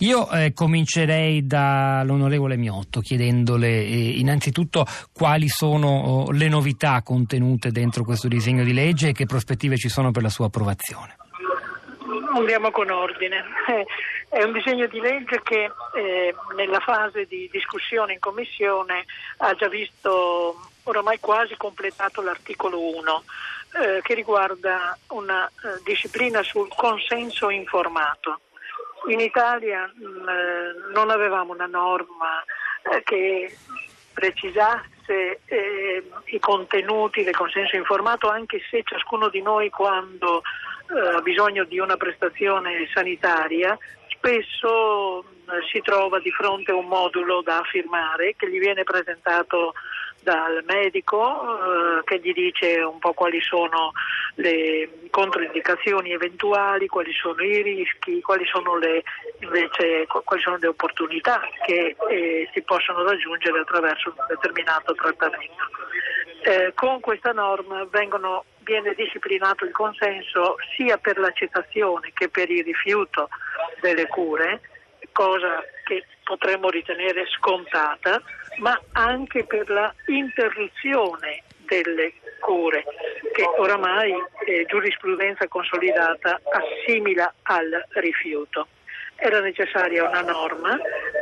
Io eh, comincerei dall'onorevole Miotto chiedendole eh, innanzitutto quali sono oh, le novità contenute dentro questo disegno di legge e che prospettive ci sono per la sua approvazione. Andiamo con ordine. Eh, è un disegno di legge che eh, nella fase di discussione in Commissione ha già visto oramai quasi completato l'articolo 1 eh, che riguarda una eh, disciplina sul consenso informato. In Italia mh, mm, eh, non avevamo una norma eh, che precisasse eh, i contenuti del consenso informato, anche se ciascuno di noi quando eh, ha bisogno di una prestazione sanitaria spesso si trova di fronte a un modulo da firmare che gli viene presentato dal medico eh, che gli dice un po' quali sono le controindicazioni eventuali, quali sono i rischi, quali sono le, invece, quali sono le opportunità che eh, si possono raggiungere attraverso un determinato trattamento. Eh, con questa norma vengono, viene disciplinato il consenso sia per l'accettazione che per il rifiuto delle cure, cosa che potremmo ritenere scontata, ma anche per la interruzione delle cure, che oramai eh, giurisprudenza consolidata assimila al rifiuto. Era necessaria una norma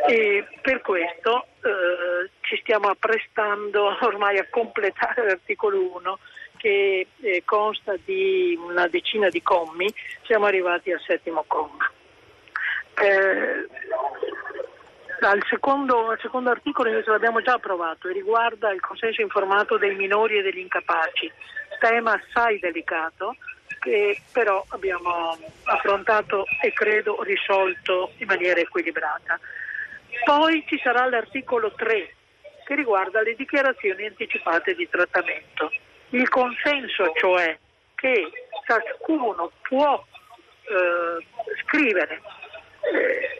e per questo eh, ci stiamo apprestando ormai a completare l'articolo 1 che eh, consta di una decina di commi, siamo arrivati al settimo comma. Eh, al secondo, al secondo, articolo invece l'abbiamo già approvato e riguarda il consenso informato dei minori e degli incapaci, tema assai delicato che però abbiamo affrontato e credo risolto in maniera equilibrata. Poi ci sarà l'articolo 3 che riguarda le dichiarazioni anticipate di trattamento. Il consenso cioè che ciascuno può eh, scrivere eh,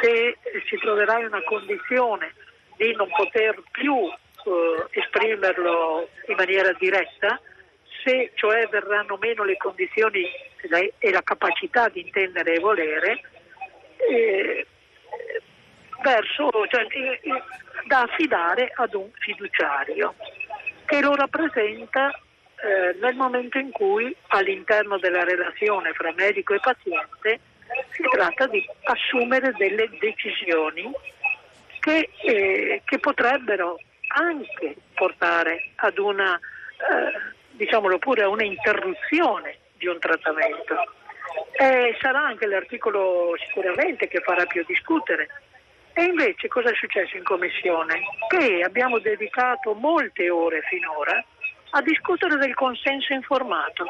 se si troverà in una condizione di non poter più eh, esprimerlo in maniera diretta, se cioè verranno meno le condizioni e la capacità di intendere e volere, eh, verso, cioè, da affidare ad un fiduciario che lo rappresenta eh, nel momento in cui all'interno della relazione fra medico e paziente si tratta di assumere delle decisioni che, eh, che potrebbero anche portare ad una, eh, diciamolo pure, a una interruzione di un trattamento. E sarà anche l'articolo sicuramente che farà più discutere. E invece cosa è successo in Commissione? Che abbiamo dedicato molte ore finora a discutere del consenso informato.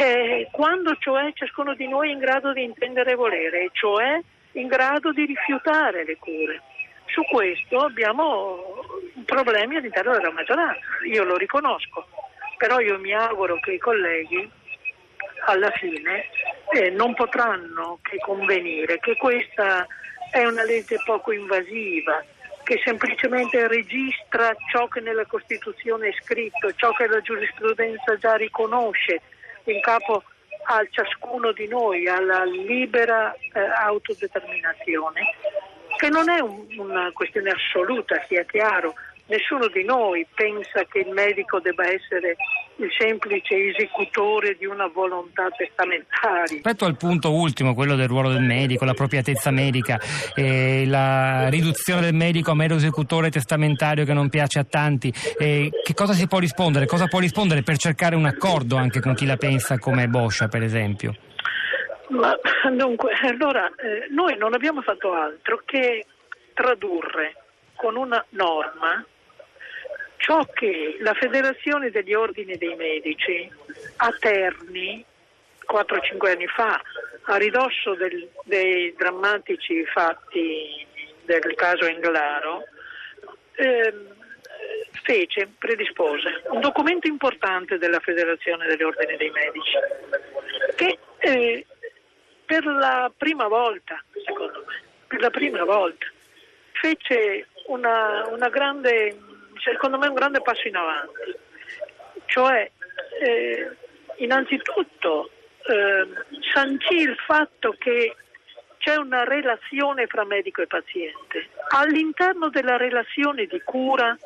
Eh, quando cioè ciascuno di noi è in grado di intendere e volere, cioè in grado di rifiutare le cure. Su questo abbiamo problemi all'interno della maggioranza, io lo riconosco, però io mi auguro che i colleghi alla fine eh, non potranno che convenire che questa è una legge poco invasiva, che semplicemente registra ciò che nella Costituzione è scritto, ciò che la giurisprudenza già riconosce in capo a ciascuno di noi, alla libera eh, autodeterminazione, che non è un, una questione assoluta, sia chiaro, nessuno di noi pensa che il medico debba essere il semplice esecutore di una volontà testamentaria. Rispetto al punto ultimo, quello del ruolo del medico, l'appropriatezza medica, eh, la riduzione del medico a mero esecutore testamentario che non piace a tanti, eh, che cosa si può rispondere? Cosa può rispondere per cercare un accordo anche con chi la pensa come Boscia, per esempio? Ma dunque, allora, eh, noi non abbiamo fatto altro che tradurre con una norma ciò che la Federazione degli Ordini dei Medici a Terni 4-5 anni fa, a ridosso del, dei drammatici fatti del caso Englaro, ehm, fece, predispose un documento importante della Federazione degli Ordini dei Medici che eh, per la prima volta, secondo me, per la prima volta fece una, una grande secondo me un grande passo in avanti, cioè eh, innanzitutto eh, sancì il fatto che c'è una relazione fra medico e paziente. All'interno della relazione di cura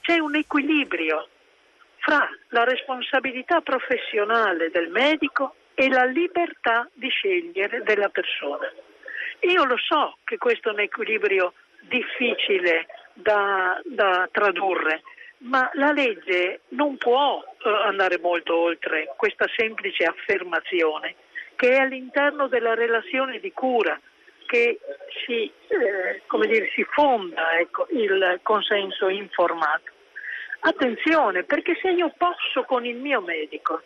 c'è un equilibrio fra la responsabilità professionale del medico e la libertà di scegliere della persona. Io lo so che questo è un equilibrio difficile da, da tradurre, ma la legge non può eh, andare molto oltre questa semplice affermazione che è all'interno della relazione di cura che si, eh, dire, si fonda ecco, il consenso informato. Attenzione, perché se io posso con il mio medico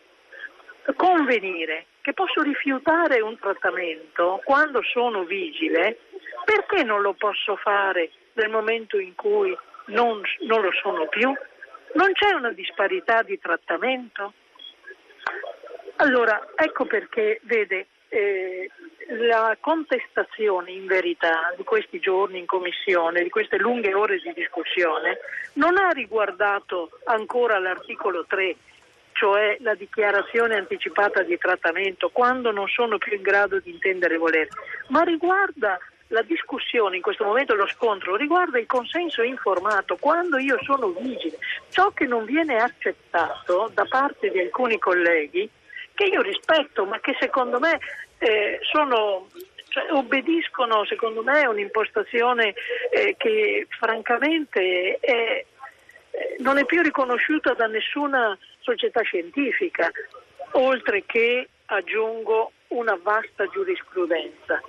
convenire che posso rifiutare un trattamento quando sono vigile, perché non lo posso fare nel momento in cui non, non lo sono più? Non c'è una disparità di trattamento? Allora, ecco perché, vede, eh, la contestazione in verità di questi giorni in commissione, di queste lunghe ore di discussione, non ha riguardato ancora l'articolo 3, cioè la dichiarazione anticipata di trattamento, quando non sono più in grado di intendere volere, ma riguarda la discussione in questo momento, lo scontro, riguarda il consenso informato, quando io sono vigile. Ciò che non viene accettato da parte di alcuni colleghi che io rispetto, ma che secondo me eh, sono, cioè, obbediscono secondo me a un'impostazione eh, che francamente è, eh, non è più riconosciuta da nessuna società scientifica, oltre che, aggiungo, una vasta giurisprudenza.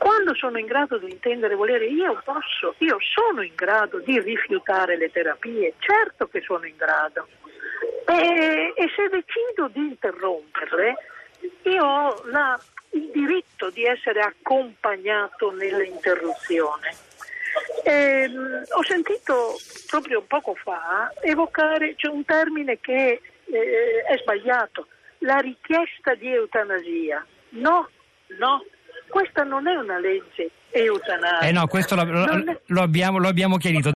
Quando sono in grado di intendere volere, io posso, io sono in grado di rifiutare le terapie, certo che sono in grado. E, e se decido di interromperle, io ho la, il diritto di essere accompagnato nell'interruzione. E, ho sentito proprio poco fa evocare cioè, un termine che eh, è sbagliato, la richiesta di eutanasia. No, no, questa non è una legge eutanasica. Eh no, questo lo, lo, lo, abbiamo, lo abbiamo chiarito.